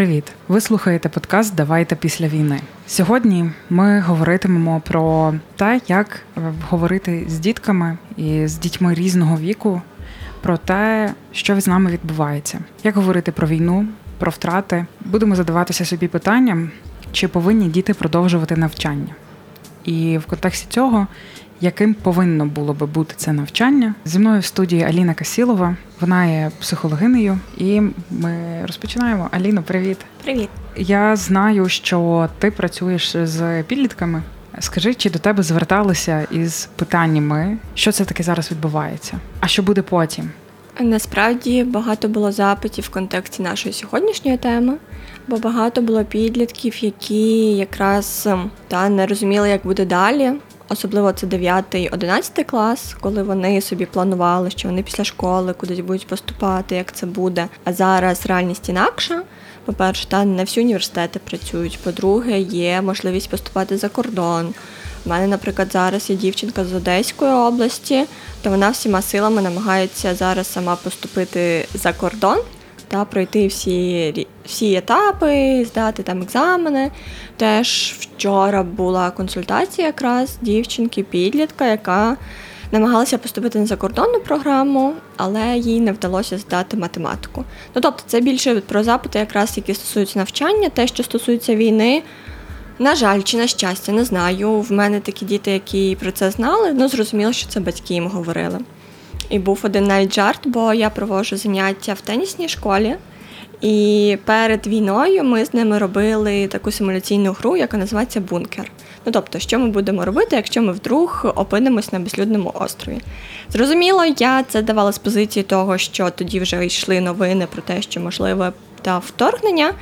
Привіт! Ви слухаєте подкаст Давайте після війни. Сьогодні ми говоритимемо про те, як говорити з дітками і з дітьми різного віку, про те, що з нами відбувається, як говорити про війну, про втрати. Будемо задаватися собі питанням, чи повинні діти продовжувати навчання. І в контексті цього яким повинно було би бути це навчання. Зі мною в студії Аліна Касілова. Вона є психологинею, і ми розпочинаємо. Аліно, привіт. Привіт. Я знаю, що ти працюєш з підлітками. Скажи, чи до тебе зверталися із питаннями, що це таке зараз відбувається? А що буде потім? Насправді багато було запитів в контексті нашої сьогоднішньої теми, бо багато було підлітків, які якраз та не розуміли, як буде далі, Особливо це 9-11 клас, коли вони собі планували, що вони після школи кудись будуть поступати, як це буде. А зараз реальність інакша. По-перше, та не всі університети працюють. По-друге, є можливість поступати за кордон. У мене, наприклад, зараз є дівчинка з Одеської області, то вона всіма силами намагається зараз сама поступити за кордон та пройти всі всі етапи, здати там екзамени. Теж вчора була консультація якраз дівчинки, підлітка, яка намагалася поступити на закордонну програму, але їй не вдалося здати математику. Ну тобто, це більше про запити, якраз які стосуються навчання, те, що стосується війни. На жаль, чи на щастя, не знаю. В мене такі діти, які про це знали, ну зрозуміло, що це батьки їм говорили. І був один навіть жарт, бо я проводжу заняття в тенісній школі. І перед війною ми з ними робили таку симуляційну гру, яка називається Бункер. Ну тобто, що ми будемо робити, якщо ми вдруг опинимось на безлюдному острові. Зрозуміло, я це давала з позиції того, що тоді вже йшли новини про те, що можливе та вторгнення.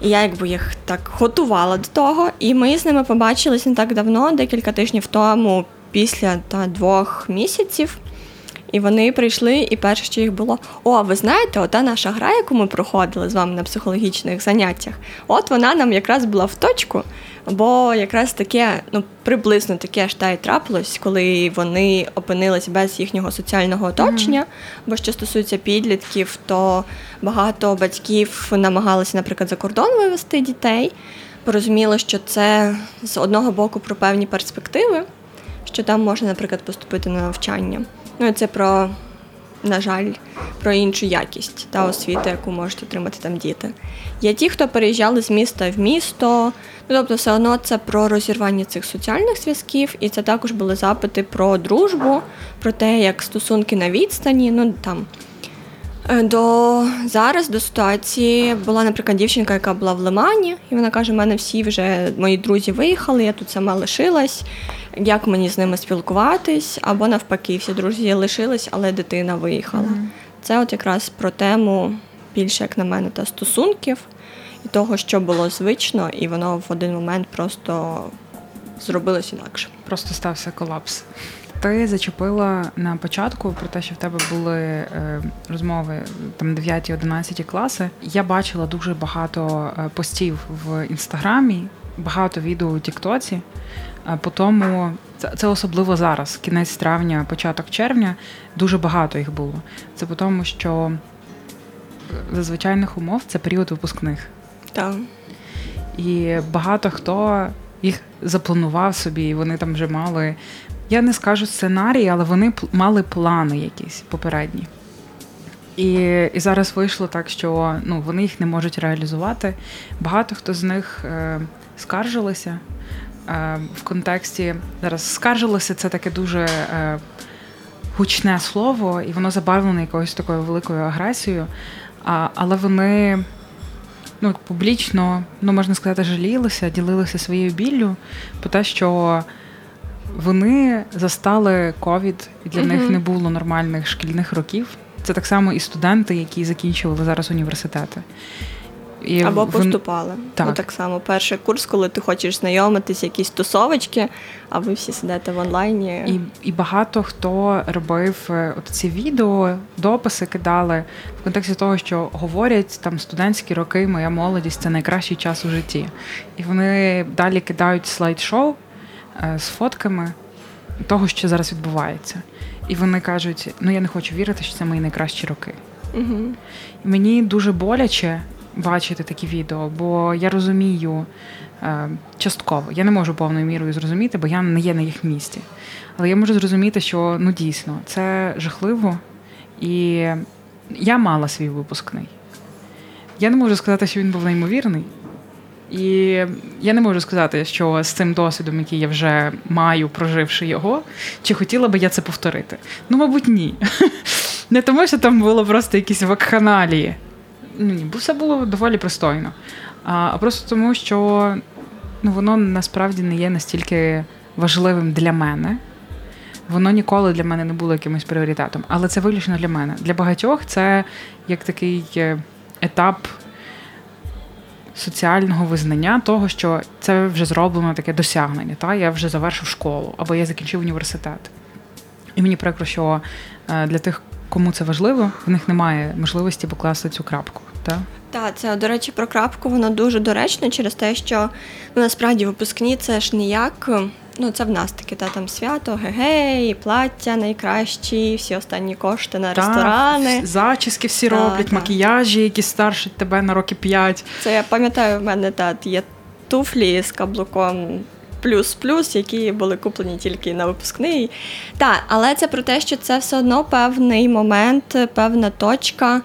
І я якби їх так готувала до того. І ми з ними побачились не так давно, декілька тижнів тому, після та двох місяців. І вони прийшли, і перше, що їх було: О, ви знаєте, ота наша гра, яку ми проходили з вами на психологічних заняттях, от вона нам якраз була в точку, бо якраз таке, ну приблизно таке ж та й трапилось, коли вони опинились без їхнього соціального оточення. Mm-hmm. Бо що стосується підлітків, то багато батьків намагалися, наприклад, за кордон вивести дітей. Порозуміло, що це з одного боку про певні перспективи, що там можна, наприклад, поступити на навчання. Ну, це про, на жаль, про іншу якість та освіту, яку можуть отримати там діти. Є ті, хто переїжджали з міста в місто, ну тобто, все одно це про розірвання цих соціальних зв'язків, і це також були запити про дружбу, про те, як стосунки на відстані, ну там. Е, до зараз до ситуації була, наприклад, дівчинка, яка була в Лимані, і вона каже: у мене всі вже мої друзі виїхали, я тут сама лишилась. Як мені з ними спілкуватись? Або навпаки, всі друзі лишились, але дитина виїхала. Mm-hmm. Це от якраз про тему більше, як на мене, та стосунків і того, що було звично, і воно в один момент просто зробилось інакше. Просто стався колапс. Ти зачепила на початку про те, що в тебе були е, розмови там 9-11 класи. Я бачила дуже багато е, постів в інстаграмі, багато відео у Тіктоці. Е, по тому це, це особливо зараз, кінець травня, початок червня, дуже багато їх було. Це по тому, що за звичайних умов це період випускних. Так. І багато хто їх запланував собі, і вони там вже мали я не скажу сценарій, але вони мали плани якісь попередні. І і зараз вийшло так, що ну, вони їх не можуть реалізувати. Багато хто з них е, скаржилися е, в контексті. Зараз скаржилося це таке дуже е, гучне слово, і воно забавлене якоюсь такою великою агресією. А, Але вони ну, публічно, ну можна сказати, жалілися, ділилися своєю біллю по те, що вони застали ковід, і для uh них не було нормальних шкільних років. Це так само і студенти, які закінчували зараз університети. І Або вон... поступали. Так. Ну, так само перший курс, коли ти хочеш знайомитись, якісь тусовочки, а ви всі сидите в онлайні. І і багато хто робив е, от ці відео, дописи кидали в контексті того, що говорять там студентські роки, моя молодість це найкращий час у житті. І вони далі кидають слайд-шоу з фотками того, що зараз відбувається. І вони кажуть: ну я не хочу вірити, що це мої найкращі роки. Угу. І мені дуже боляче, бачити такі відео, бо я розумію е, частково. Я не можу повною мірою зрозуміти, бо я не є на їх місці. Але я можу зрозуміти, що ну дійсно це жахливо. І я мала свій випускний. Я не можу сказати, що він був неймовірний. І я не можу сказати, що з цим досвідом, який я вже маю, проживши його, чи хотіла би я це повторити. Ну, мабуть, ні. Не тому, що там було просто якісь вакханалії. Ну, ні, бо все було доволі пристойно. А просто тому, що ну, воно насправді не є настільки важливим для мене. Воно ніколи для мене не було якимось пріоритетом. Але це виключно для мене. Для багатьох це як такий е, етап соціального визнання того, що це вже зроблено таке досягнення. Та? Я вже завершив школу або я закінчив університет. І мені прикро, що е, для тих, кому це важливо, в них немає можливості покласти цю крапку. Та? Так, це, до речі, про крапку воно дуже доречно через те, що ну, насправді випускні це ж ніяк. Ну, це в нас таке та там свято, гегей, плаття найкращі, всі останні кошти на та, ресторани. Зачіски всі та, роблять, та. макіяжі, які старшать тебе на роки п'ять. Це я пам'ятаю, в мене та є туфлі з каблуком плюс-плюс, які були куплені тільки на випускний. Так, але це про те, що це все одно певний момент, певна точка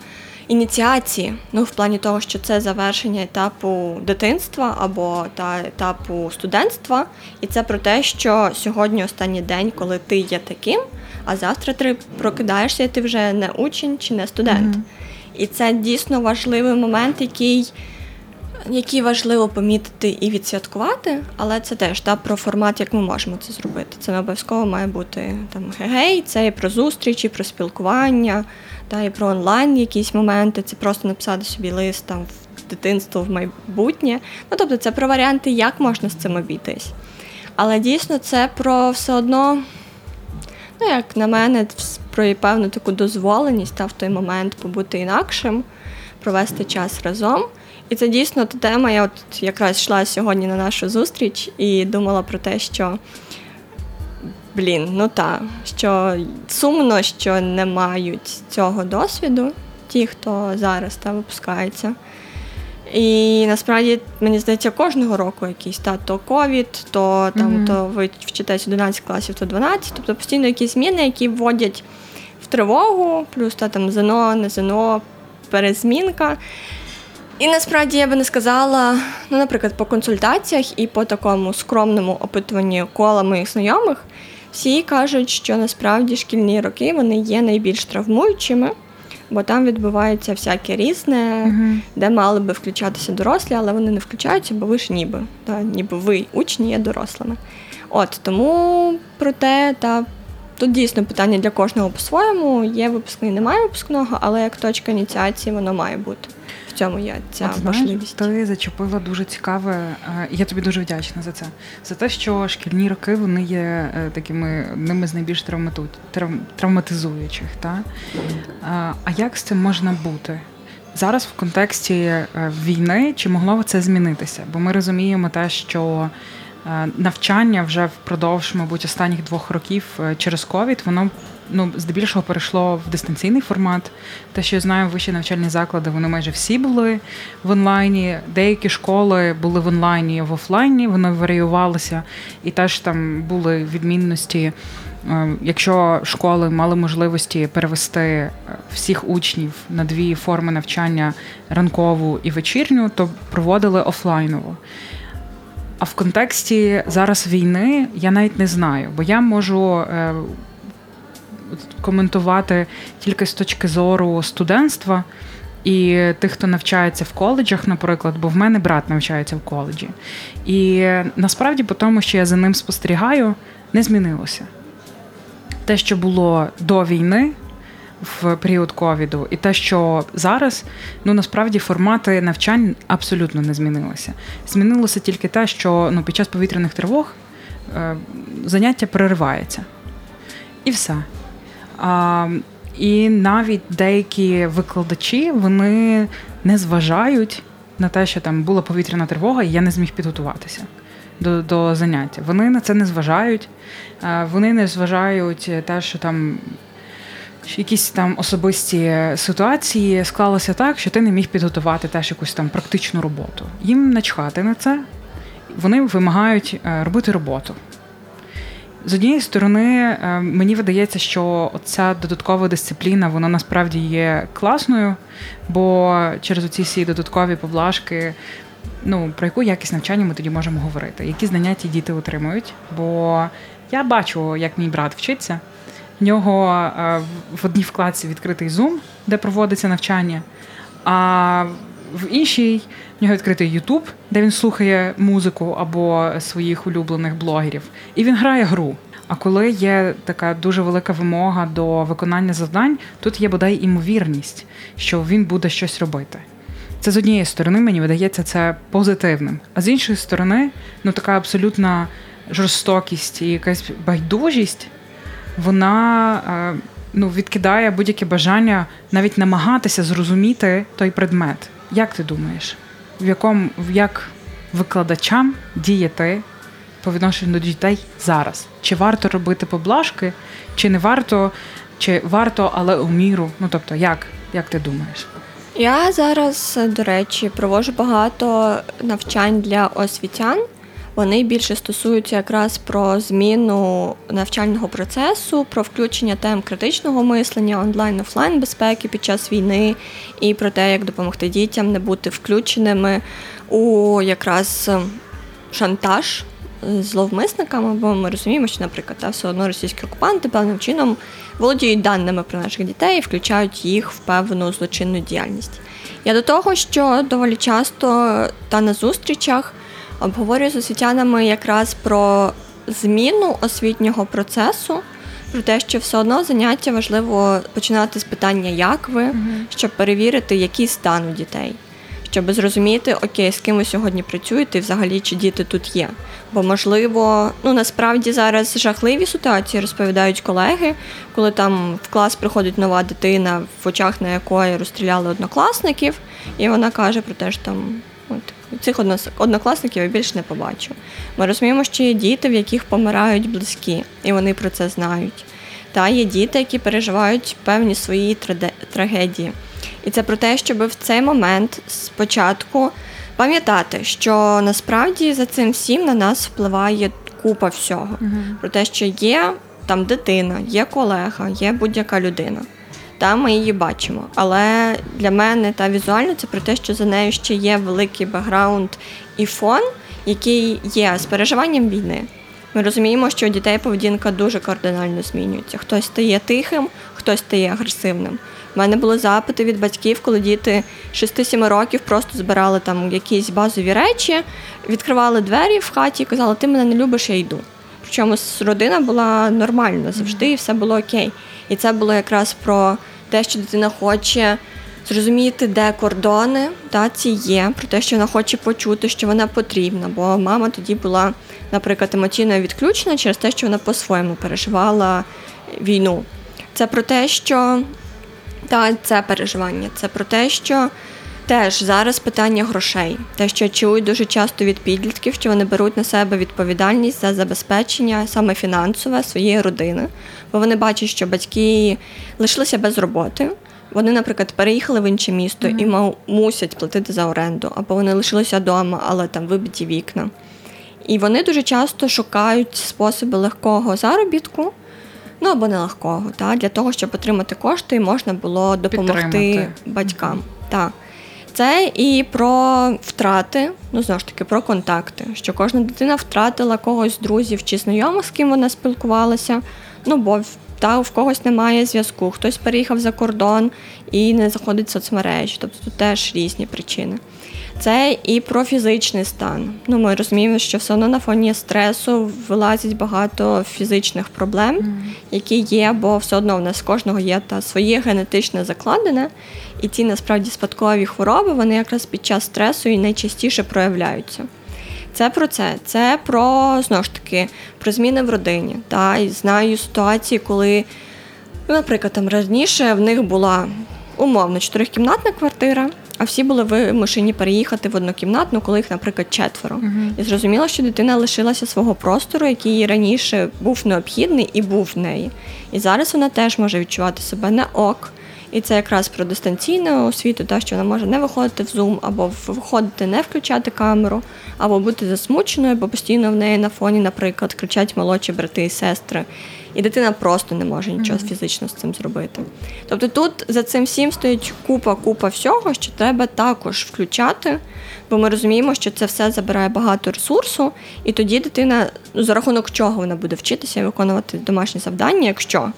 ініціації. Ну, в плані того, що це завершення етапу дитинства або та етапу студентства. І це про те, що сьогодні останній день, коли ти є таким, а завтра ти прокидаєшся, і ти вже не учень чи не студент. Mm-hmm. І це дійсно важливий момент, який які важливо помітити і відсвяткувати, але це теж та, про формат, як ми можемо це зробити. Це не обов'язково має бути там гей, це і про зустрічі, про спілкування, та і про онлайн якісь моменти. Це просто написати собі лист там в дитинство, в майбутнє. Ну тобто, це про варіанти, як можна з цим обійтись. Але дійсно це про все одно. Ну, як на мене, про певну таку дозволеність та в той момент побути інакшим, провести час разом. І це дійсно та тема. Я от якраз йшла сьогодні на нашу зустріч і думала про те, що блін, ну та, що сумно, що не мають цього досвіду, ті, хто зараз та випускається. І насправді мені здається, кожного року якийсь та то ковід, то там mm-hmm. то ви вчитесь 11 класів, то 12, тобто постійно якісь зміни, які вводять в тривогу, плюс та там ЗНО, не ЗНО, перезмінка. І насправді я би не сказала, ну, наприклад, по консультаціях і по такому скромному опитуванні кола моїх знайомих, всі кажуть, що насправді шкільні роки вони є найбільш травмуючими, бо там відбувається всяке різне, uh де мали би включатися дорослі, але вони не включаються, бо ви ж ніби, та, ніби ви учні є дорослими. От тому про те, та тут дійсно питання для кожного по-своєму. Є випускний, немає випускного, але як точка ініціації воно має бути в цьому є ця От, важливість. Знаєш, Ти зачепила дуже цікаве. Е, я тобі дуже вдячна за це. За те, що шкільні роки вони є е, такими одними з найбільш травмату... травматизуючих. Та? А як з цим можна бути? Зараз в контексті е, війни чи могло це змінитися? Бо ми розуміємо те, що навчання вже впродовж, мабуть, останніх двох років через ковід, воно ну, здебільшого перейшло в дистанційний формат. Те, що я знаю, вищі навчальні заклади, вони майже всі були в онлайні. Деякі школи були в онлайні в офлайні, вони варіювалися, і теж там були відмінності. Е, якщо школи мали можливості перевести е, всіх учнів на дві форми навчання ранкову і вечірню, то проводили офлайново. А в контексті зараз війни я навіть не знаю, бо я можу е, коментувати тільки з точки зору студентства і тих, хто навчається в коледжах, наприклад, бо в мене брат навчається в коледжі. І насправді, по тому, що я за ним спостерігаю, не змінилося. Те, що було до війни. В період ковіду, і те, що зараз ну насправді формати навчань абсолютно не змінилися. Змінилося тільки те, що ну під час повітряних тривог е, заняття переривається. І все. А, І навіть деякі викладачі вони не зважають на те, що там була повітряна тривога, і я не зміг підготуватися до до заняття. Вони на це не зважають. Вони не зважають те, що там якісь там особисті ситуації склалося так, що ти не міг підготувати теж якусь там практичну роботу. Їм начхати на це, вони вимагають е, робити роботу. З однієї сторони, е, мені видається, що ця додаткова дисципліна вона насправді є класною, бо через оці всі додаткові поблажки, ну про яку якість навчання ми тоді можемо говорити, які знання ті діти отримують. Бо я бачу, як мій брат вчиться. В нього е, в одній вкладці відкритий Zoom, де проводиться навчання, а в іншій в нього відкритий Ютуб, де він слухає музику або своїх улюблених блогерів, і він грає гру. А коли є така дуже велика вимога до виконання завдань, тут є бодай імовірність, що він буде щось робити. Це з однієї сторони, мені видається це позитивним. А з іншої сторони, ну така абсолютна жорстокість і якась байдужість, вона е, ну, відкидає будь-яке бажання навіть намагатися зрозуміти той предмет. Як ти думаєш, в якому як викладачам діяти по відношенню до дітей зараз? Чи варто робити поблажки, чи не варто, чи варто, але у міру? Ну тобто, як, як ти думаєш? Я зараз, до речі, проводжу багато навчань для освітян. Вони більше стосуються якраз про зміну навчального процесу, про включення тем критичного мислення, онлайн-офлайн безпеки під час війни, і про те, як допомогти дітям не бути включеними у якраз шантаж зловмисниками, бо ми розуміємо, що, наприклад, та, все одно російські окупанти певним чином володіють даними про наших дітей і включають їх в певну злочинну діяльність. Я до того, що доволі часто та на зустрічах обговорюю з освітянами якраз про зміну освітнього процесу, про те, що все одно заняття важливо починати з питання, як ви, щоб перевірити, який стан у дітей щоб зрозуміти, окей, з ким ви сьогодні працюєте, і взагалі чи діти тут є. Бо, можливо, ну насправді зараз жахливі ситуації розповідають колеги, коли там в клас приходить нова дитина, в очах на якої розстріляли однокласників, і вона каже про те, що там. От, Цих однокласників я більше не побачу. Ми розуміємо, що є діти, в яких помирають близькі, і вони про це знають. Та є діти, які переживають певні свої трагедії. І це про те, щоб в цей момент спочатку пам'ятати, що насправді за цим всім на нас впливає купа всього. uh Про те, що є там дитина, є колега, є будь-яка людина. Та ми її бачимо. Але для мене та візуально це про те, що за нею ще є великий бекграунд і фон, який є з переживанням війни. Ми розуміємо, що у дітей поведінка дуже кардинально змінюється. Хтось стає тихим, хтось стає агресивним. У мене були запити від батьків, коли діти 6-7 років просто збирали там якісь базові речі, відкривали двері в хаті і казали, ти мене не любиш, я йду. Причому родина була нормальна завжди, і все було окей. І це було якраз про те, що дитина хоче зрозуміти, де кордони та ці є, про те, що вона хоче почути, що вона потрібна. Бо мама тоді була, наприклад, емоційно відключена через те, що вона по-своєму переживала війну. Це про те, що та це переживання. Це про те, що теж зараз питання грошей, те, що чують дуже часто від підлітків, що вони беруть на себе відповідальність за забезпечення саме фінансове своєї родини, бо вони бачать, що батьки лишилися без роботи. Вони, наприклад, переїхали в інше місто mm-hmm. і мусять платити за оренду, або вони лишилися вдома, але там вибиті вікна. І вони дуже часто шукають способи легкого заробітку, ну або нелегкого, та, для того, щоб отримати кошти, і можна було допомогти батькам. Так. Це і про втрати, ну знову ж таки, про контакти, що кожна дитина втратила когось друзів чи знайомих, з ким вона спілкувалася. Ну бо та в когось немає зв'язку, хтось переїхав за кордон і не заходить в соцмережі, тобто тут теж різні причини. Це і про фізичний стан. Ну, Ми розуміємо, що все одно на фоні стресу вилазить багато фізичних проблем, які є, бо все одно в нас кожного є та своє генетичне закладене, і ці насправді спадкові хвороби вони якраз під час стресу і найчастіше проявляються. Це про це. Це про знову ж таки про зміни в родині. Та, І знаю ситуації, коли, наприклад, там раніше в них була умовно чотирикімнатна квартира а всі були вимушені переїхати в однокімнатну, коли їх, наприклад, четверо. Uh-huh. І зрозуміло, що дитина лишилася свого простору, який їй раніше був необхідний і був в неї. І зараз вона теж може відчувати себе не ок. І це якраз про дистанційну освіту, та що вона може не виходити в Zoom, або виходити, не включати камеру, або бути засмученою, бо постійно в неї на фоні, наприклад, кричать молодші брати і сестри. І дитина просто не може нічого mm-hmm. фізично з цим зробити. Тобто тут за цим всім стоїть купа-купа всього, що треба також включати, бо ми розуміємо, що це все забирає багато ресурсу, і тоді дитина, ну, за рахунок чого вона буде вчитися і виконувати домашні завдання, якщо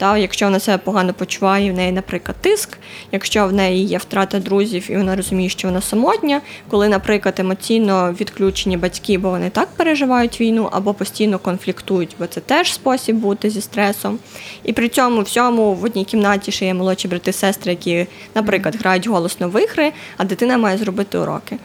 та Якщо вона себе погано почуває, в неї, наприклад, тиск, якщо в неї є втрата друзів і вона розуміє, що вона самотня, коли, наприклад, емоційно відключені батьки, бо вони так переживають війну, або постійно конфліктують, бо це теж спосіб бути зі стресом. І при цьому всьому в одній кімнаті ще є молодші брати-сестри, які, наприклад, грають голосно в ігри, а дитина має зробити уроки.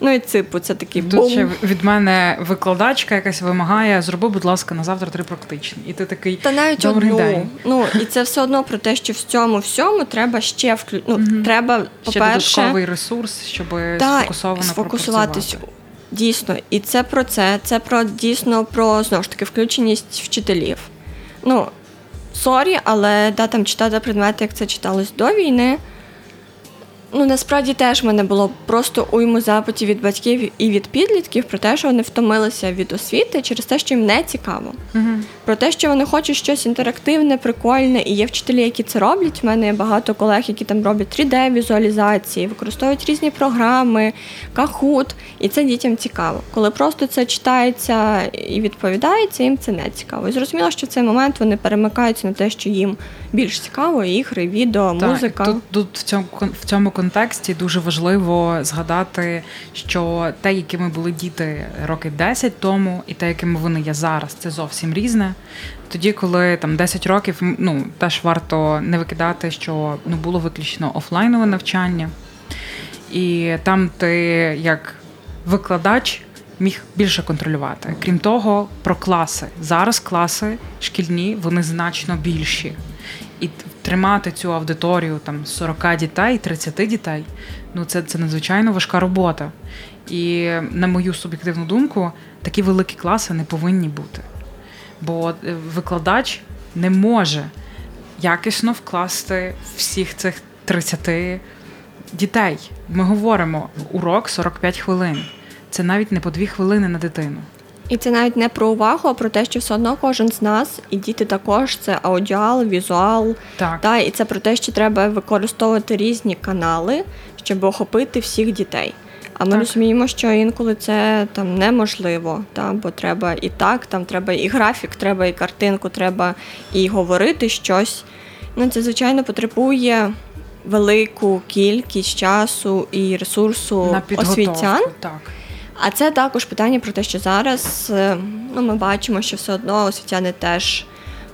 Ну і ципу, це такий Тут бум. ще від мене викладачка якась вимагає, зроби, будь ласка, на завтра три практичні. І ти такий Та навіть добрий одну. день. Ну і це все одно про те, що в цьому всьому треба ще вклю... ну, угу. треба, по-перше, ще додатковий ресурс, щоб та, сфокусовано сфокусуватись. Дійсно, і це про це. Це про дійсно про знову ж таки включеність вчителів. Ну sorry, але да, там читати предмети, як це читалось до війни. Ну насправді теж в мене було просто уйму запитів від батьків і від підлітків про те, що вони втомилися від освіти через те, що їм не цікаво. Угу. Про те, що вони хочуть щось інтерактивне, прикольне, і є вчителі, які це роблять. У мене є багато колег, які там роблять 3D-візуалізації, використовують різні програми, Kahoot, і це дітям цікаво. Коли просто це читається і відповідається, їм це не цікаво. І зрозуміло, що в цей момент вони перемикаються на те, що їм більш цікаво, ігри, відео, так, музика. Тут, тут в цьому в цьому контексті дуже важливо згадати, що те, якими були діти роки 10 тому, і те, якими вони є зараз, це зовсім різне. Тоді, коли там 10 років, ну теж варто не викидати, що ну було виключно офлайнове навчання, і там ти як викладач. Міг більше контролювати. Крім того, про класи. Зараз класи шкільні, вони значно більші і тримати цю аудиторію там 40 дітей, 30 дітей, ну це це надзвичайно важка робота. І на мою суб'єктивну думку, такі великі класи не повинні бути. Бо е, викладач не може якісно вкласти всіх цих 30 дітей. Ми говоримо урок 45 хвилин. Це навіть не по дві хвилини на дитину. І це навіть не про увагу, а про те, що все одно кожен з нас, і діти також це аудіал, візуал. Так. Та, І це про те, що треба використовувати різні канали, щоб охопити всіх дітей. А ми так. розуміємо, що інколи це там неможливо, та, бо треба і так, там треба і графік, треба і картинку, треба і говорити щось. Ну, Це, звичайно, потребує велику кількість часу і ресурсу На освітян. Так. А це також питання про те, що зараз е, ну, ми бачимо, що все одно освітяни теж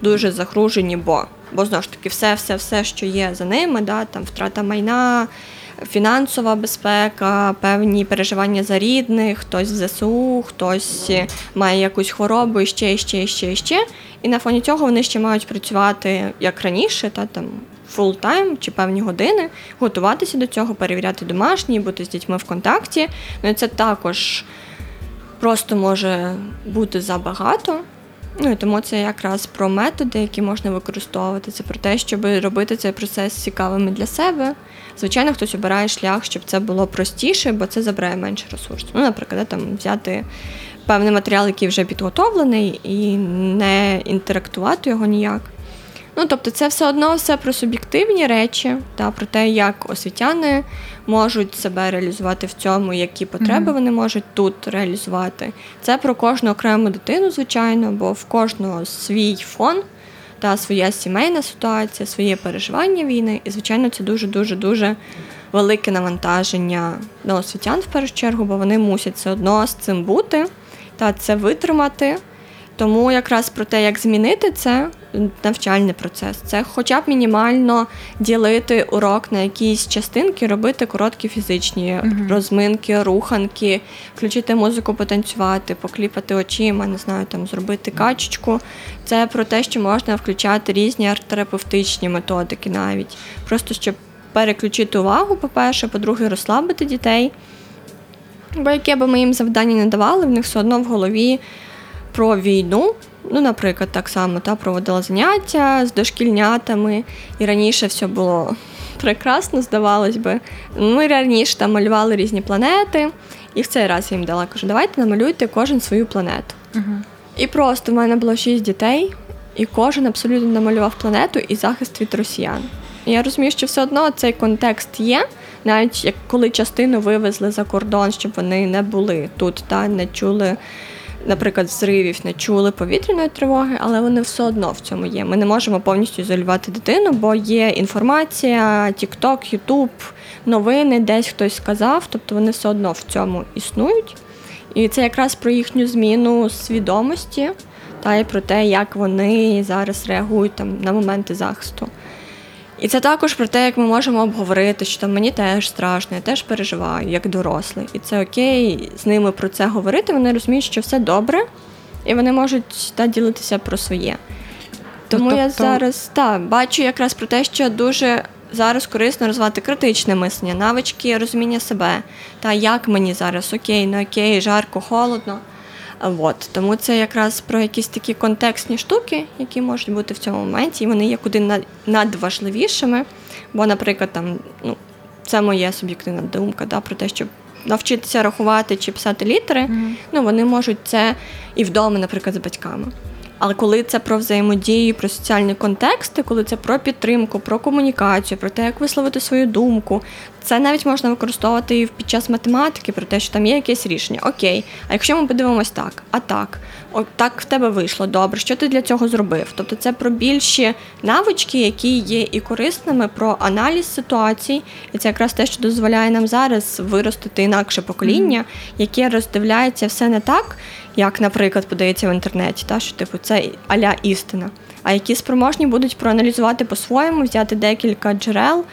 дуже загружені, бо бо знову ж таки все, все, все, що є за ними, да, там втрата майна, фінансова безпека, певні переживання за рідних, хтось в ЗСУ, хтось має якусь хворобу ще, ще, ще, ще. І на фоні цього вони ще мають працювати як раніше, та там full-time чи певні години, готуватися до цього, перевіряти домашні, бути з дітьми в контакті. Ну і це також просто може бути забагато. Ну і тому це якраз про методи, які можна використовувати. Це про те, щоб робити цей процес цікавими для себе. Звичайно, хтось обирає шлях, щоб це було простіше, бо це забирає менше ресурсу. Ну, наприклад, там взяти певний матеріал, який вже підготовлений, і не інтерактувати його ніяк. Ну, тобто, це все одно все про суб'єктивні речі, та про те, як освітяни можуть себе реалізувати в цьому, які потреби mm-hmm. вони можуть тут реалізувати. Це про кожну окрему дитину, звичайно, бо в кожного свій фон та своя сімейна ситуація, своє переживання війни. І, звичайно, це дуже дуже дуже велике навантаження на освітян в першу чергу, бо вони мусять все одно з цим бути та це витримати. Тому якраз про те, як змінити це навчальний процес, це хоча б мінімально ділити урок на якісь частинки, робити короткі фізичні uh розминки, руханки, включити музику, потанцювати, покліпати очима, не знаю, там зробити качечку. Це про те, що можна включати різні арт-терапевтичні методики навіть, просто щоб переключити увагу, по-перше, по-друге, розслабити дітей. Бо яке би ми їм завдання не давали, в них все одно в голові про війну. Ну, наприклад, так само та проводила заняття з дошкільнятами, і раніше все було прекрасно, здавалось би. Ми раніше там малювали різні планети, і в цей раз я їм дала кажу, давайте намалюйте кожен свою планету. Угу. І просто в мене було шість дітей, і кожен абсолютно намалював планету і захист від росіян. І я розумію, що все одно цей контекст є, навіть як коли частину вивезли за кордон, щоб вони не були тут, та не чули наприклад, зривів не чули повітряної тривоги, але вони все одно в цьому є. Ми не можемо повністю ізолювати дитину, бо є інформація, TikTok, YouTube, новини, десь хтось сказав, тобто вони все одно в цьому існують. І це якраз про їхню зміну свідомості та й про те, як вони зараз реагують там на моменти захисту. І це також про те, як ми можемо обговорити, що там мені теж страшно, я теж переживаю, як дорослий. І це окей, з ними про це говорити. Вони розуміють, що все добре, і вони можуть та, ділитися про своє. Тому тобто... я зараз та, бачу якраз про те, що дуже зараз корисно розвивати критичне мислення, навички розуміння себе, та як мені зараз окей, не окей, жарко, холодно. От. Тому це якраз про якісь такі контекстні штуки, які можуть бути в цьому моменті, і вони є куди надважливішими. Бо, наприклад, там, ну, це моя суб'єктивна думка да, про те, щоб навчитися рахувати чи писати літери, mm-hmm. ну, вони можуть це і вдома, наприклад, з батьками. Але коли це про взаємодію, про соціальні контексти, коли це про підтримку, про комунікацію, про те, як висловити свою думку, це навіть можна використовувати і під час математики, про те, що там є якесь рішення. Окей, а якщо ми подивимось так, а так, о, так в тебе вийшло, добре, що ти для цього зробив? Тобто це про більші навички, які є і корисними, про аналіз ситуацій, і це якраз те, що дозволяє нам зараз виростити інакше покоління, яке роздивляється все не так, як, наприклад, подається в інтернеті, та що типу це аля істина. А які спроможні будуть проаналізувати по-своєму, взяти декілька джерел.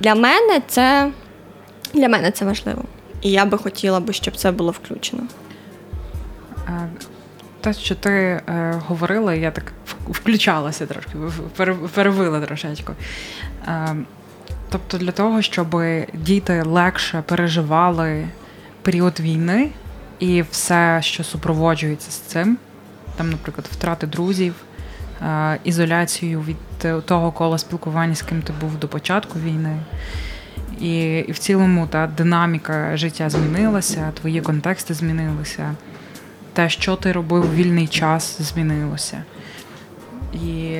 Для мене це для мене це важливо. І я би хотіла би, щоб це було включено. Те, що ти е, говорила, я так включалася трошки, перевила трошечку. Е, тобто, для того, щоб діти легше переживали період війни і все, що супроводжується з цим, там, наприклад, втрати друзів, ізоляцію від того кола спілкування, з ким ти був до початку війни. І і в цілому та динаміка життя змінилася, твої контексти змінилися, те, що ти робив у вільний час, змінилося. І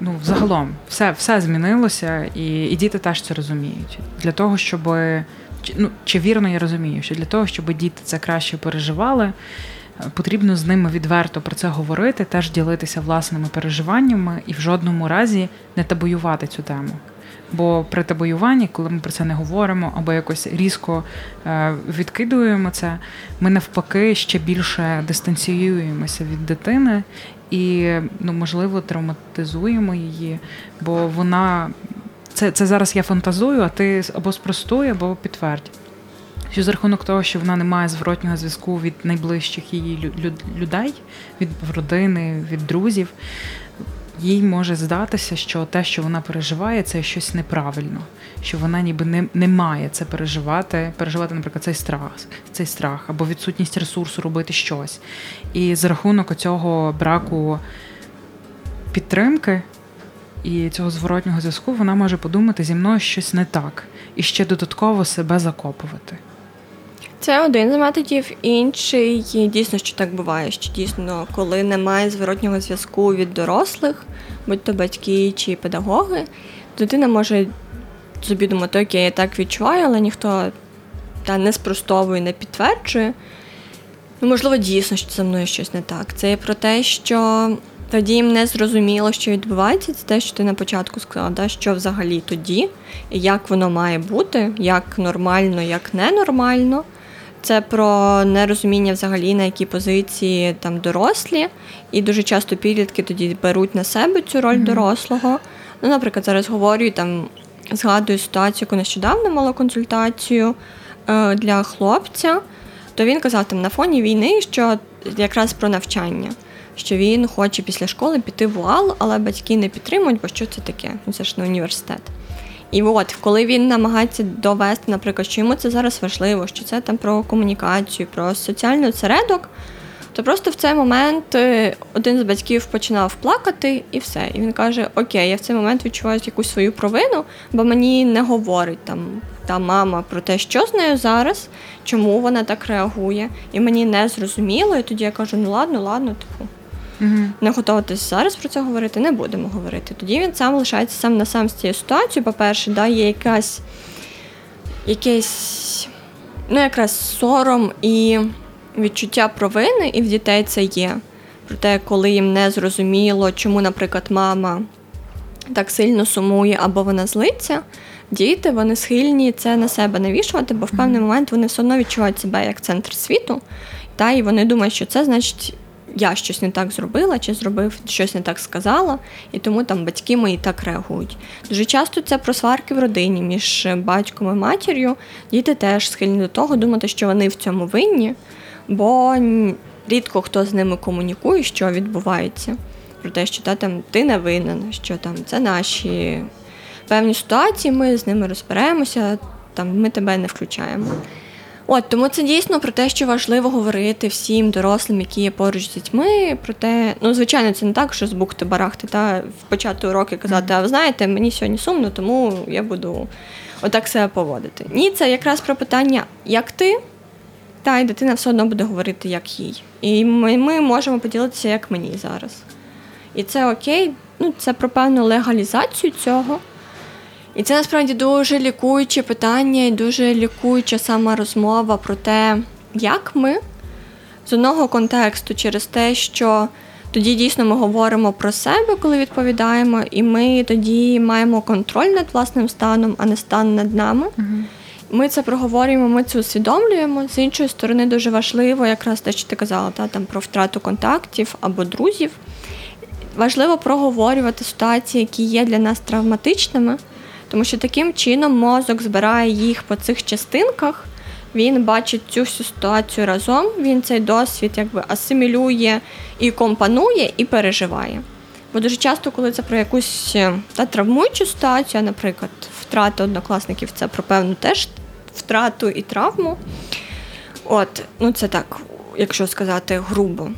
ну, загалом все все змінилося, і і діти теж це розуміють. Для того, щоб ну, чи вірно я розумію, що для того, щоб діти це краще переживали, потрібно з ними відверто про це говорити, теж ділитися власними переживаннями і в жодному разі не табоювати цю тему. Бо при табоюванні, коли ми про це не говоримо, або якось різко е, відкидуємо це, ми навпаки ще більше дистанціюємося від дитини і, ну, можливо, травматизуємо її, бо вона це це зараз я фантазую, а ти або спростуй, або підтвердь. Що за рахунок того, що вона не має зворотнього зв'язку від найближчих її людей, від родини, від друзів, їй може здатися, що те, що вона переживає, це щось неправильно, що вона ніби не не має це переживати, переживати, наприклад, цей страх, цей страх або відсутність ресурсу робити щось. І за рахунок цього браку підтримки і цього зворотнього зв'язку вона може подумати зі мною щось не так і ще додатково себе закопувати. Це один з методів. Інший дійсно, що так буває, що дійсно, коли немає зворотнього зв'язку від дорослих, будь то батьки чи педагоги, дитина може собі думати, окей, я так відчуваю, але ніхто та не спростовує, не підтверджує. Ну, Можливо, дійсно, що зі мною щось не так. Це про те, що тоді їм не зрозуміло, що відбувається. Це те, що ти на початку сказала, да, що взагалі тоді, як воно має бути, як нормально, як ненормально. Це про нерозуміння взагалі, на які позиції там дорослі, і дуже часто підлітки тоді беруть на себе цю роль mm-hmm. дорослого. Ну, Наприклад, зараз говорю там згадую ситуацію, яку нещодавно мала консультацію е, для хлопця, то він казав там на фоні війни, що якраз про навчання що він хоче після школи піти в УАЛ, але батьки не підтримують, бо що це таке? Ну, це ж не університет. І от коли він намагається довести, наприклад, що йому це зараз важливо, що це там про комунікацію, про соціальний осередок, то просто в цей момент е, один з батьків починав плакати і все. І він каже: Окей, я в цей момент відчуваю якусь свою провину, бо мені не говорить там та мама про те, що з нею зараз, чому вона так реагує, і мені не зрозуміло. І тоді я кажу: ну ладно, ладно, типу. Угу. Не готуватися зараз про це говорити, не будемо говорити. Тоді він сам лишається сам на сам з цією ситуацією. По-перше, да, є якась якийсь, ну, якраз сором і відчуття провини, і в дітей це є. Проте, коли їм не зрозуміло, чому, наприклад, мама так сильно сумує або вона злиться, діти вони схильні це на себе навішувати, бо в певний момент вони все одно відчувають себе як центр світу, та і вони думають, що це значить. Я щось не так зробила, чи зробив щось не так сказала, і тому там батьки мої так реагують. Дуже часто це про сварки в родині між батьком і матір'ю. Діти теж схильні до того думати, що вони в цьому винні, бо рідко хто з ними комунікує, що відбувається. Про те, що та, там, ти не винен, що там це наші певні ситуації, ми з ними розберемося, там, ми тебе не включаємо. От тому це дійсно про те, що важливо говорити всім дорослим, які є поруч з дітьми. Про те, ну звичайно, це не так, що з бухти барахти та в початку уроки казати, а ви знаєте, мені сьогодні сумно, тому я буду отак себе поводити. Ні, це якраз про питання, як ти, та й дитина все одно буде говорити, як їй. І ми, ми можемо поділитися, як мені зараз. І це окей, ну це про певну легалізацію цього. І це насправді дуже лікуюче питання і дуже лікуюча сама розмова про те, як ми з одного контексту через те, що тоді дійсно ми говоримо про себе, коли відповідаємо, і ми тоді маємо контроль над власним станом, а не стан над нами. Угу. Ми це проговорюємо, ми це усвідомлюємо. З іншої сторони, дуже важливо, якраз те, що ти казала, та, там про втрату контактів або друзів. Важливо проговорювати ситуації, які є для нас травматичними, тому що таким чином мозок збирає їх по цих частинках, він бачить цю всю ситуацію разом, він цей досвід якби асимілює і компонує, і переживає. Бо дуже часто, коли це про якусь е, та травмуючу ситуацію, наприклад, втрата однокласників це про певну теж втрату і травму. От, ну це так, якщо сказати грубо,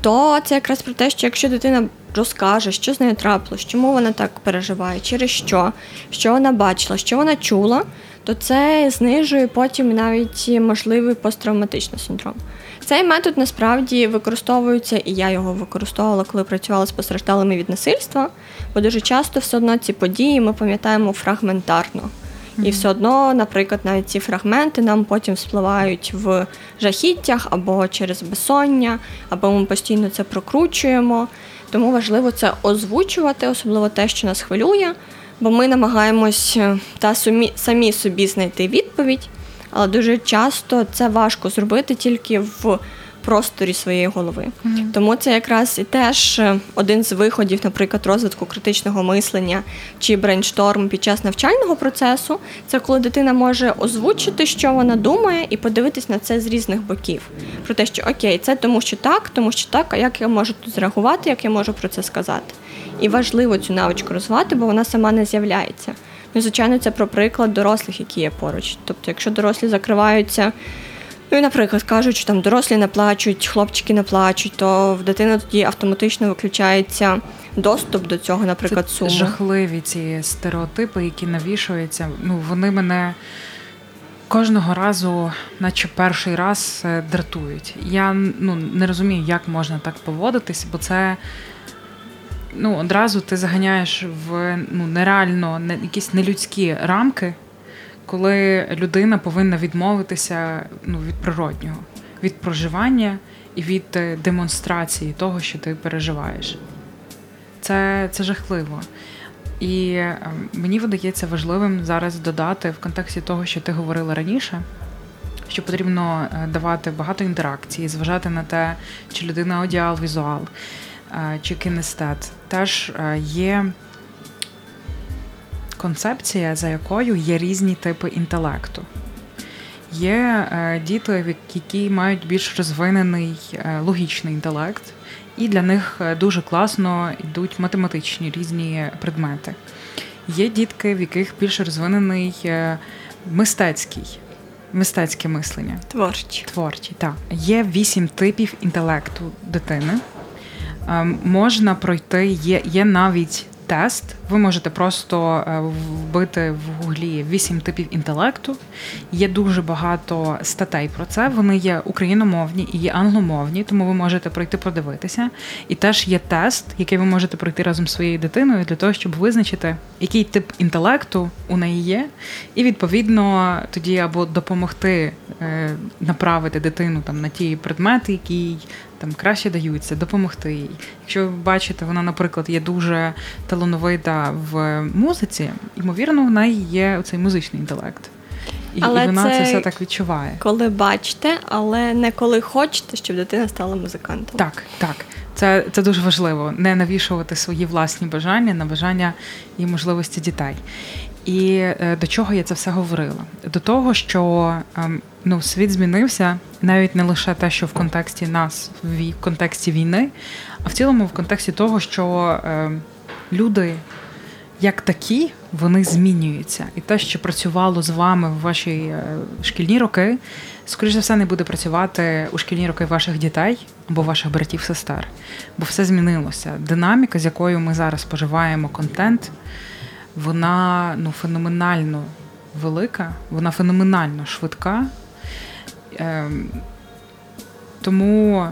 то це якраз про те, що якщо дитина розкаже, що з нею трапилось, чому вона так переживає, через що, що вона бачила, що вона чула, то це знижує потім навіть можливий посттравматичний синдром. Цей метод насправді використовується, і я його використовувала, коли працювала з постраждалими від насильства, бо дуже часто все одно ці події ми пам'ятаємо фрагментарно. І все одно, наприклад, навіть ці фрагменти нам потім спливають в жахіттях або через безсоння, або ми постійно це прокручуємо. Тому важливо це озвучувати, особливо те, що нас хвилює, бо ми намагаємось е, та самі собі знайти відповідь, але дуже часто це важко зробити тільки в просторі своєї голови. Mm. Тому це якраз і теж е, один з виходів, наприклад, розвитку критичного мислення чи brainstorm під час навчального процесу. Це коли дитина може озвучити, що вона думає, і подивитись на це з різних боків. Про те, що окей, це тому, що так, тому що так, а як я можу тут зреагувати, як я можу про це сказати. І важливо цю навичку розвивати, бо вона сама не з'являється. Ну, звичайно, це про приклад дорослих, які є поруч. Тобто, якщо дорослі закриваються. Ну і, наприклад, кажуть, що там дорослі не плачуть, хлопчики не плачуть, то в дитини тоді автоматично виключається доступ до цього, наприклад, Це суму. Жахливі ці стереотипи, які навішуються. Ну вони мене кожного разу, наче перший раз, е, дратують. Я ну не розумію, як можна так поводитись, бо це. Ну, одразу ти заганяєш в ну нереально не якісь нелюдські рамки коли людина повинна відмовитися ну, від природнього, від проживання і від е, демонстрації того, що ти переживаєш. Це, Це жахливо. І е, мені видається важливим зараз додати в контексті того, що ти говорила раніше. Що потрібно е, давати багато інтеракції, зважати на те, чи людина аудіал, візуал, чи кінестет. Теж є концепція, за якою є різні типи інтелекту. Є е, діти, які мають більш розвинений е, логічний інтелект, і для них е, дуже класно йдуть математичні різні предмети. Є дітки, в яких більш розвинений мистецький. Мистецьке мислення. Творчі. Творчі, так. Є вісім типів інтелекту дитини. Ем, можна пройти, є є навіть тест. Ви можете просто е, вбити в гуглі вісім типів інтелекту. Є дуже багато статей про це. Вони є україномовні і є англомовні, тому ви можете пройти подивитися. І теж є тест, який ви можете пройти разом з своєю дитиною для того, щоб визначити, який тип інтелекту у неї є, і відповідно тоді або допомогти е, направити дитину там на ті предмети, які там краще даються, допомогти їй. Якщо ви бачите, вона, наприклад, є дуже талановита в музиці, ймовірно, в неї є оцей музичний інтелект. І, але і вона це, це все так відчуває. Коли бачите, але не коли хочете, щоб дитина стала музикантом. Так, так. Це це дуже важливо, не навішувати свої власні бажання на бажання і можливості дітей. І е, до чого я це все говорила? До того, що ем, ну, світ змінився навіть не лише те, що в контексті нас, в контексті війни, а в цілому в контексті того, що ем, люди як такі вони змінюються. І те, що працювало з вами в ваші е, шкільні роки, скоріш за все, не буде працювати у шкільні роки ваших дітей або ваших братів-сестер. Бо все змінилося. Динаміка, з якою ми зараз споживаємо контент вона ну, феноменально велика, вона феноменально швидка. Ем, тому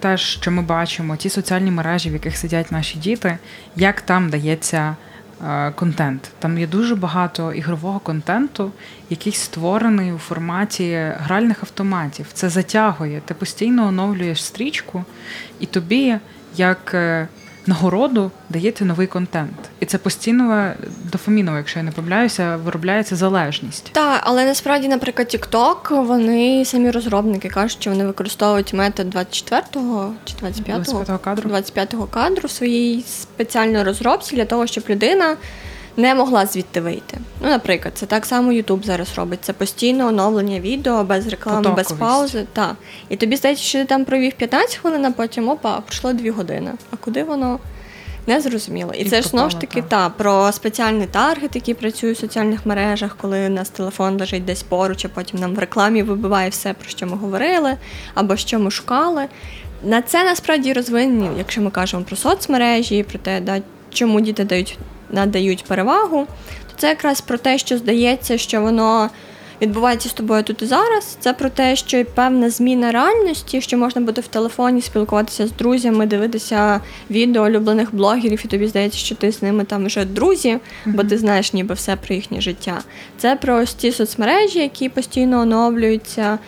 те, що ми бачимо, ті соціальні мережі, в яких сидять наші діти, як там дається е, контент. Там є дуже багато ігрового контенту, який створений у форматі гральних автоматів. Це затягує. Ти постійно оновлюєш стрічку, і тобі, як е, нагороду даєте новий контент, і це постійно дофаміново, якщо я не помиляюся, виробляється залежність. Так, але насправді, наприклад, TikTok, вони самі розробники кажуть, що вони використовують метод 24-го чи 25-го 25-го кадру 25-го кадру в своїй спеціальної розробці для того, щоб людина не могла звідти вийти. Ну, наприклад, це так само Ютуб зараз робить. Це постійне оновлення відео без реклами, без паузи. Так. І тобі здається, що ти там провів 15 хвилин, а потім опа, пройшло 2 години. А куди воно? Не зрозуміло. І, і це ж знову ж таки та про спеціальний таргет, який працює в соціальних мережах, коли у нас телефон лежить десь поруч, а потім нам в рекламі вибиває все, про що ми говорили, або що ми шукали. На це насправді розвинені, якщо ми кажемо про соцмережі, про те, да, чому діти дають надають перевагу, це якраз про те, що здається, що воно відбувається з тобою тут і зараз. Це про те, що певна зміна реальності, що можна буде в телефоні спілкуватися з друзями, дивитися відео улюблених блогерів, і тобі здається, що ти з ними там вже друзі, бо ти знаєш ніби все про їхнє життя. Це про ось ці соцмережі, які постійно оновлюються.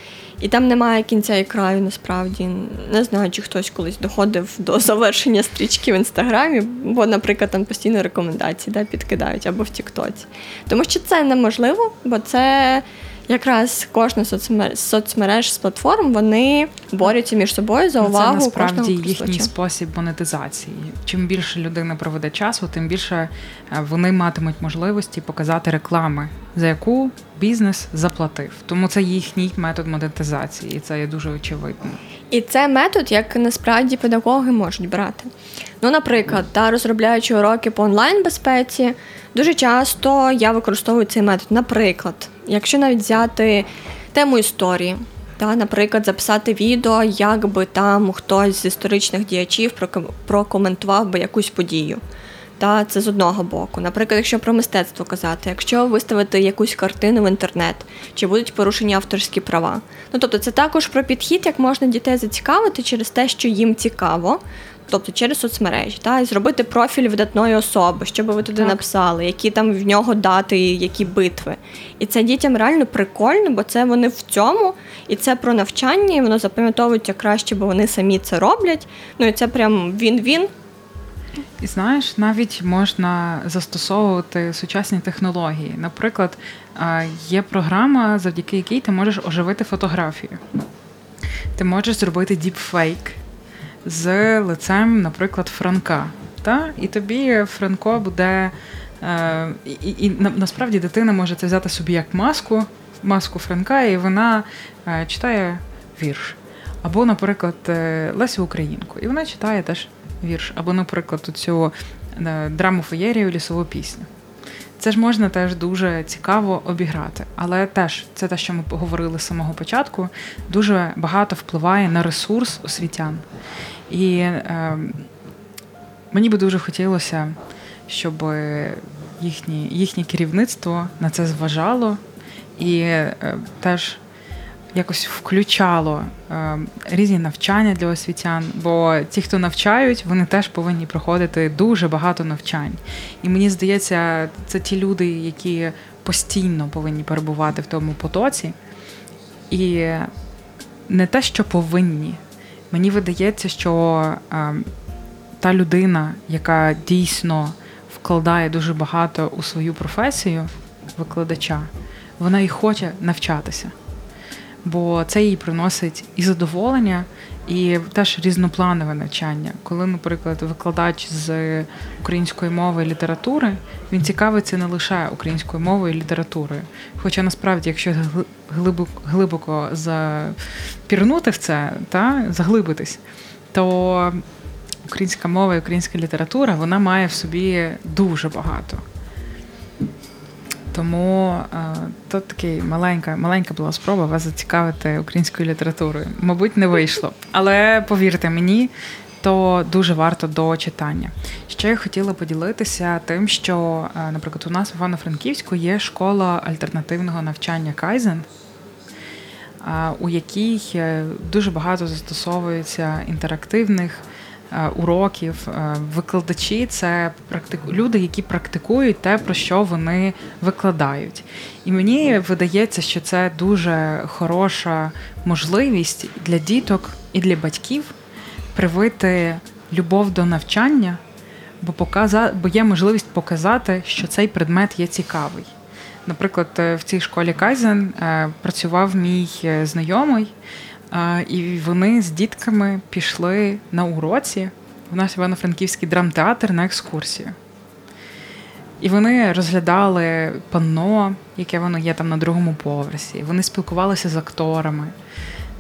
І там немає кінця і краю, насправді. Не знаю, чи хтось колись доходив до завершення стрічки в інстаграмі, бо, наприклад, там постійно рекомендації да, підкидають або в Тіктоці. Тому що це неможливо, бо це якраз кожна соцмереж, соцмереж з платформ вони борються між собою за увагу. Це насправді їхній спосіб монетизації. Чим більше людина проведе часу, тим більше е, вони матимуть можливості показати реклами, за яку бізнес заплатив. Тому це їхній метод монетизації, і це є дуже очевидно. І це метод, як насправді педагоги можуть брати. Ну, наприклад, та розробляючи уроки по онлайн безпеці, дуже часто я використовую цей метод. Наприклад, якщо навіть взяти тему історії, та, наприклад, записати відео, як би там хтось з історичних діячів прокоментував би якусь подію. Та це з одного боку. Наприклад, якщо про мистецтво казати, якщо виставити якусь картину в інтернет, чи будуть порушені авторські права. Ну тобто, це також про підхід, як можна дітей зацікавити через те, що їм цікаво, тобто через соцмережі, та і зробити профіль видатної особи, що би ви туди так. написали, які там в нього дати, які битви. І це дітям реально прикольно, бо це вони в цьому, і це про навчання, і воно запам'ятовують як краще, бо вони самі це роблять. Ну і це прям він-він. І знаєш, навіть можна застосовувати сучасні технології. Наприклад, є програма, завдяки якій ти можеш оживити фотографію. Ти можеш зробити діпфейк з лицем, наприклад, Франка. Та? І тобі Франко буде. Е, і, і, насправді дитина може це взяти собі як маску, маску Франка, і вона е, читає вірш. Або, наприклад, е, Лесю Українку. І вона читає теж вірш. Або, наприклад, цю драму феєрію лісову пісню. це ж можна теж дуже цікаво обіграти. Але теж це те, що ми говорили з самого початку, дуже багато впливає на ресурс освітян. І е, мені би дуже хотілося, щоб їхнє, їхнє керівництво на це зважало і е, теж якось включало е, різні навчання для освітян. Бо ті, хто навчають, вони теж повинні проходити дуже багато навчань. І мені здається, це ті люди, які постійно повинні перебувати в тому потоці. І не те, що повинні. Мені видається, що е, та людина, яка дійсно вкладає дуже багато у свою професію викладача, вона і хоче навчатися бо це їй приносить і задоволення, і теж різнопланове навчання. Коли, наприклад, викладач з української мови і літератури, він цікавиться не лише українською мовою і літературою. Хоча насправді, якщо глибоко, глибоко запірнути в це, та заглибитись, то українська мова і українська література вона має в собі дуже багато. Тому е, то такий маленька, маленька була спроба вас зацікавити українською літературою. Мабуть, не вийшло. Але повірте мені, то дуже варто до читання. Ще я хотіла поділитися тим, що, е, наприклад, у нас в Івано-Франківську є школа альтернативного навчання Кайзен. Е, у якій дуже багато застосовується інтерактивних уроків. Е, викладачі це практик... люди, які практикують те, про що вони викладають. І мені видається, що це дуже хороша можливість для діток і для батьків привити любов до навчання, бо показа... бо є можливість показати, що цей предмет є цікавий. Наприклад, е, в цій школі Кайзен працював мій знайомий. І вони з дітками пішли на уроці в наш Івано-Франківський драмтеатр на екскурсію. І вони розглядали панно, яке воно є там на другому поверсі. Вони спілкувалися з акторами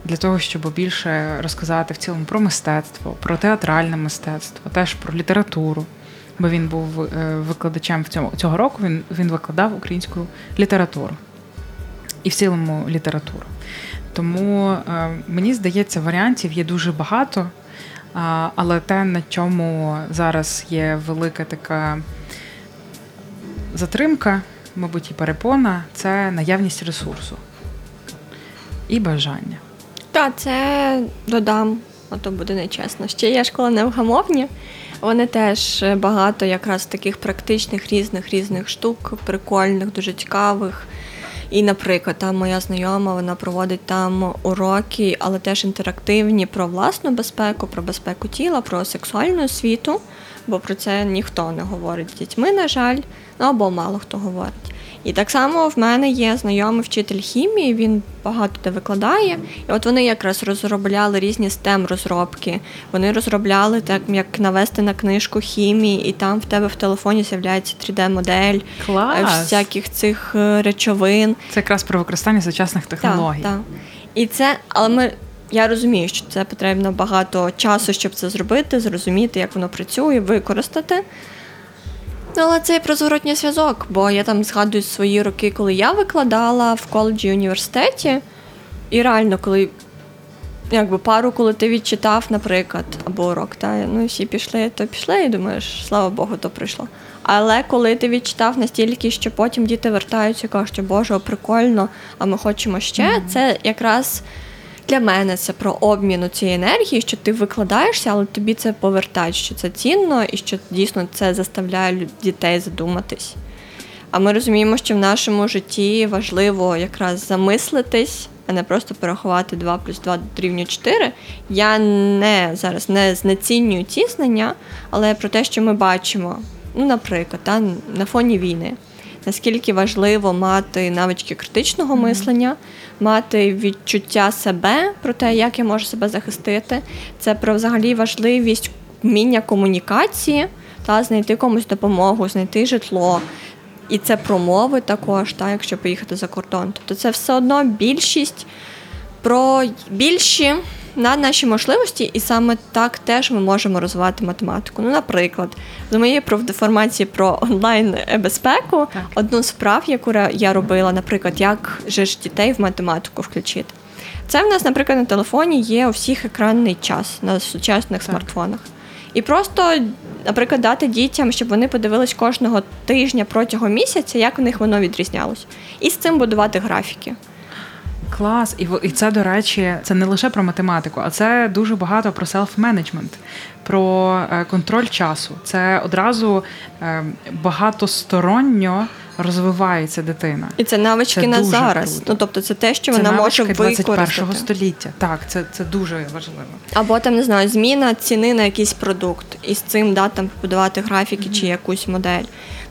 для того, щоб більше розказати в цілому про мистецтво, про театральне мистецтво, теж про літературу. Бо він був е, викладачем в цьому цього року. Він він викладав українську літературу і в цілому літературу. Тому е, мені здається, варіантів є дуже багато, але те, на чому зараз є велика така затримка, мабуть, і перепона, це наявність ресурсу і бажання. Так, це додам, а то буде нечесно. Ще є школа невгамовні. Вони теж багато якраз таких практичних різних різних штук, прикольних, дуже цікавих. І, наприклад, там моя знайома вона проводить там уроки, але теж інтерактивні про власну безпеку, про безпеку тіла, про сексуальну освіту, бо про це ніхто не говорить з дітьми, на жаль, ну або мало хто говорить. І так само в мене є знайомий вчитель хімії, він багато де викладає. І от вони якраз розробляли різні stem розробки. Вони розробляли так, як навести на книжку хімії, і там в тебе в телефоні з'являється 3D-модель Клас! Е, всяких цих е, речовин. Це якраз про використання сучасних технологій. Так, так. І це, але ми. Я розумію, що це потрібно багато часу, щоб це зробити, зрозуміти, як воно працює, використати. Ну, але це і про зворотній зв'язок, бо я там згадую свої роки, коли я викладала в коледжі університеті, і реально, коли якби пару, коли ти відчитав, наприклад, або урок, та ну всі пішли, то пішли, і думаєш, слава Богу, то прийшло. Але коли ти відчитав настільки, що потім діти вертаються і кажуть, Боже, прикольно, а ми хочемо ще, mm-hmm. це якраз для мене це про обмін цієї енергії, що ти викладаєшся, але тобі це повертають, що це цінно і що дійсно це заставляє дітей задуматись. А ми розуміємо, що в нашому житті важливо якраз замислитись, а не просто порахувати 2 плюс 2 дорівнює 4. Я не зараз не знецінюю ці знання, але про те, що ми бачимо, ну, наприклад, та, на фоні війни наскільки важливо мати навички критичного мислення, мати відчуття себе про те, як я можу себе захистити. Це про взагалі важливість вміння комунікації та знайти комусь допомогу, знайти житло. І це про мови також, та, якщо поїхати за кордон. Тобто це все одно більшість про більші на наші можливості, і саме так теж ми можемо розвивати математику. Ну, наприклад, з моєї профдеформації про онлайн безпеку, так. одну з справ, яку я робила, наприклад, як же ж дітей в математику включити. Це в нас, наприклад, на телефоні є у всіх екранний час на сучасних так. смартфонах. І просто, наприклад, дати дітям, щоб вони подивились кожного тижня протягом місяця, як в них воно відрізнялось, і з цим будувати графіки. Клас, і і це, до речі, це не лише про математику, а це дуже багато про селф-менеджмент, про е, контроль часу. Це одразу е, багатосторонньо розвивається дитина. І це навички це на зараз. Круто. Ну тобто, це те, що це вона може використати. 21 століття. Так, це це дуже важливо. Або там не знаю, зміна ціни на якийсь продукт, і з цим да, там побудувати графіки mm-hmm. чи якусь модель.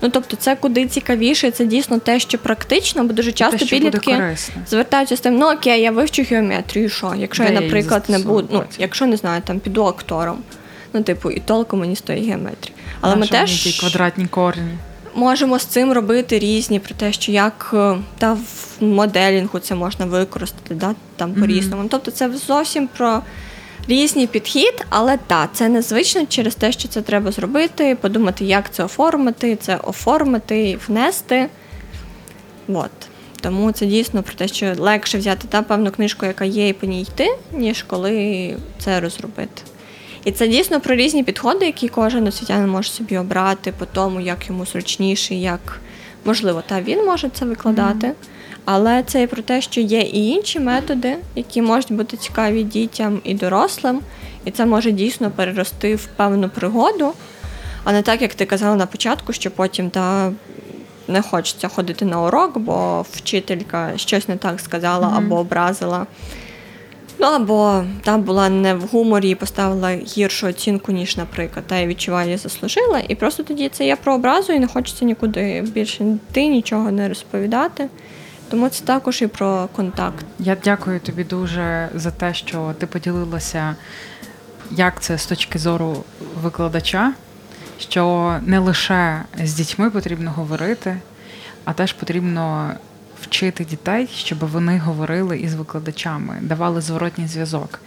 Ну тобто, це куди цікавіше, це дійсно те, що практично, бо дуже часто те, підлітки звертаються з тим, ну окей, я вивчу геометрію, що якщо Де я, наприклад, не буду, ну якщо не знаю, там піду актором. Ну, типу, і толку мені стоїть геометрії. Але а ми теж ті квадратні корні. Можемо з цим робити різні про те, що як е, та в моделінгу це можна використати, да, там по-різному. Mm-hmm. Тобто це зовсім про різний підхід, але так, це незвично через те, що це треба зробити, подумати, як це оформити, це оформити, внести. От. Тому це дійсно про те, що легше взяти та певну книжку, яка є, і по ній йти, ніж коли це розробити. І це дійсно про різні підходи, які кожен освітянин може собі обрати по тому, як йому зручніше, як можливо, та він може це викладати. Mm-hmm. Але це і про те, що є і інші методи, які можуть бути цікаві дітям і дорослим, і це може дійсно перерости в певну пригоду, а не так, як ти казала на початку, що потім та не хочеться ходити на урок, бо вчителька щось не так сказала mm-hmm. або образила. Ну або там була не в гуморі і поставила гіршу оцінку, ніж, наприклад, та я відчуваю, заслужила. І просто тоді це є про образу, і не хочеться нікуди більше йти, нічого не розповідати. Тому це також і про контакт. Я дякую тобі дуже за те, що ти поділилася, як це з точки зору викладача, що не лише з дітьми потрібно говорити, а теж потрібно вчити дітей, щоб вони говорили із викладачами, давали зворотній зв'язок.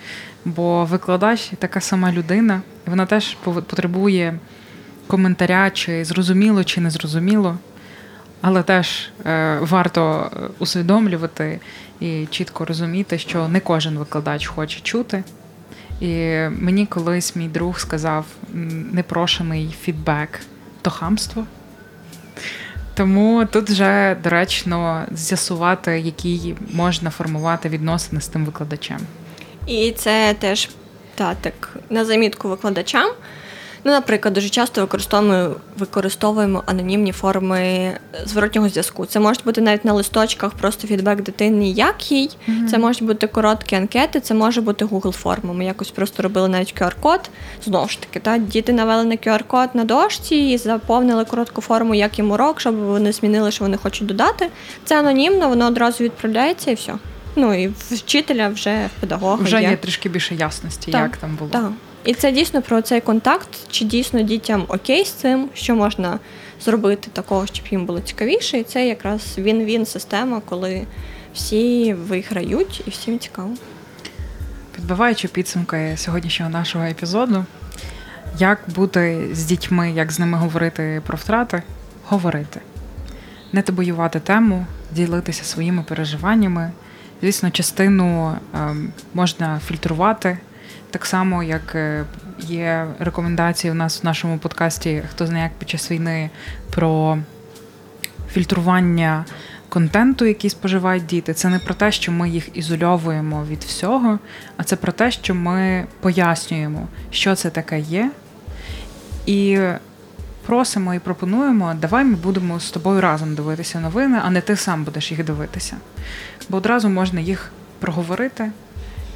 Бо викладач така сама людина, і вона теж потребує коментаря, чи зрозуміло, чи не зрозуміло. Але теж е, варто усвідомлювати і чітко розуміти, що не кожен викладач хоче чути. І мені колись мій друг сказав непрошений фідбек то хамство. Тому тут вже доречно з'ясувати, які можна формувати відносини з тим викладачем. І це теж та, так на замітку викладачам. Ну, наприклад, дуже часто використовуємо використовуємо анонімні форми зворотнього зв'язку. Це може бути навіть на листочках, просто фідбек дитини, як їй. Mm-hmm. Це можуть бути короткі анкети, це може бути Google форма. Ми якось просто робили навіть QR-код. Знову ж таки, та діти навели на QR-код на дошці і заповнили коротку форму, як їм урок, щоб вони змінили, що вони хочуть додати. Це анонімно, воно одразу відправляється і все. Ну і вчителя вже в педагога. Вже є, є трішки більше ясності, так, як там було. Так. І це дійсно про цей контакт, чи дійсно дітям окей з цим, що можна зробити такого, щоб їм було цікавіше. І це якраз він-він система, коли всі виграють і всім цікаво. Підбиваючи підсумки сьогоднішнього нашого епізоду, як бути з дітьми, як з ними говорити про втрати, говорити, не табоювати тему, ділитися своїми переживаннями. Звісно, частину ем, можна фільтрувати. Так само, як е, є рекомендації у нас в нашому подкасті, хто знає як під час війни про фільтрування контенту, який споживають діти. Це не про те, що ми їх ізольовуємо від всього, а це про те, що ми пояснюємо, що це таке є. І просимо і пропонуємо, давай ми будемо з тобою разом дивитися новини, а не ти сам будеш їх дивитися. Бо одразу можна їх проговорити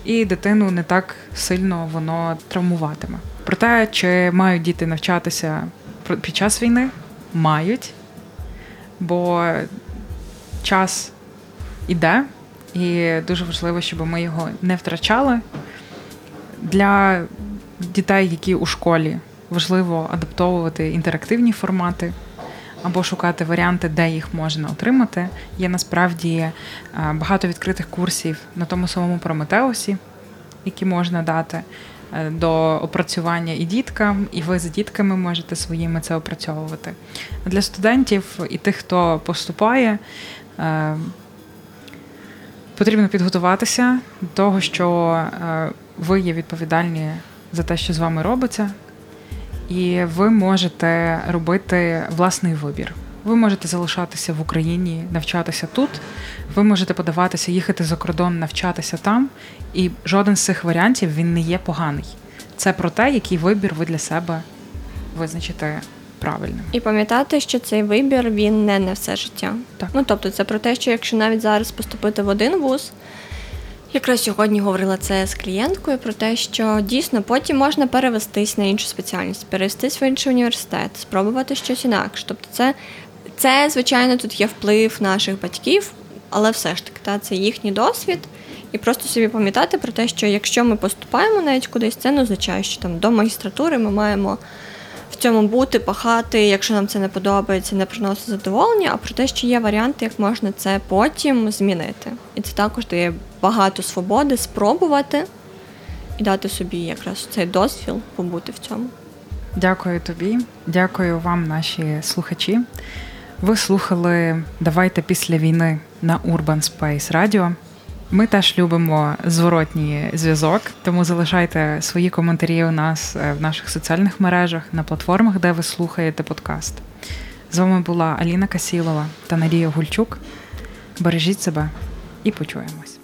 і дитину не так сильно воно травмуватиме. Про те, чи мають діти навчатися під час війни, мають, бо час іде, і дуже важливо, щоб ми його не втрачали. Для дітей, які у школі важливо адаптовувати інтерактивні формати або шукати варіанти, де їх можна отримати. Є насправді е, багато відкритих курсів на тому самому Прометеусі. які можна дати е, до опрацювання і діткам, і ви з дітками можете своїми це опрацьовувати. Для студентів і тих, хто поступає, е, потрібно підготуватися до того, що ви є відповідальні за те, що з вами робиться, і ви можете робити власний вибір. Ви можете залишатися в Україні, навчатися тут. Ви можете подаватися, їхати за кордон, навчатися там. І жоден з цих варіантів він не є поганий. Це про те, який вибір ви для себе визначите правильним. І пам'ятати, що цей вибір він не на все життя. Так. Ну тобто, це про те, що якщо навіть зараз поступити в один вуз. Якраз сьогодні говорила це з клієнткою про те, що дійсно потім можна перевестись на іншу спеціальність, перевестись в інший університет, спробувати щось інакше. Тобто, це, це звичайно, тут є вплив наших батьків, але все ж таки, та, це їхній досвід. І просто собі пам'ятати про те, що якщо ми поступаємо навіть кудись, це не означає, що там до магістратури ми маємо цьому бути, пахати, якщо нам це не подобається, не приносить задоволення, а про те, що є варіанти, як можна це потім змінити. І це також дає багато свободи спробувати і дати собі якраз цей дозвіл побути в цьому. Дякую тобі, дякую вам, наші слухачі. Ви слухали Давайте після війни на Urban Space Radio. Ми теж любимо зворотній зв'язок, тому залишайте свої коментарі у нас е, в наших соціальних мережах на платформах, де ви слухаєте подкаст. З вами була Аліна Касілова та Надія Гульчук. Бережіть себе і почуємось.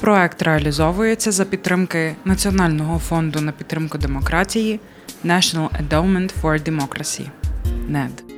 Проект реалізовується за підтримки Національного фонду на підтримку демократії National Endowment for Democracy – NED.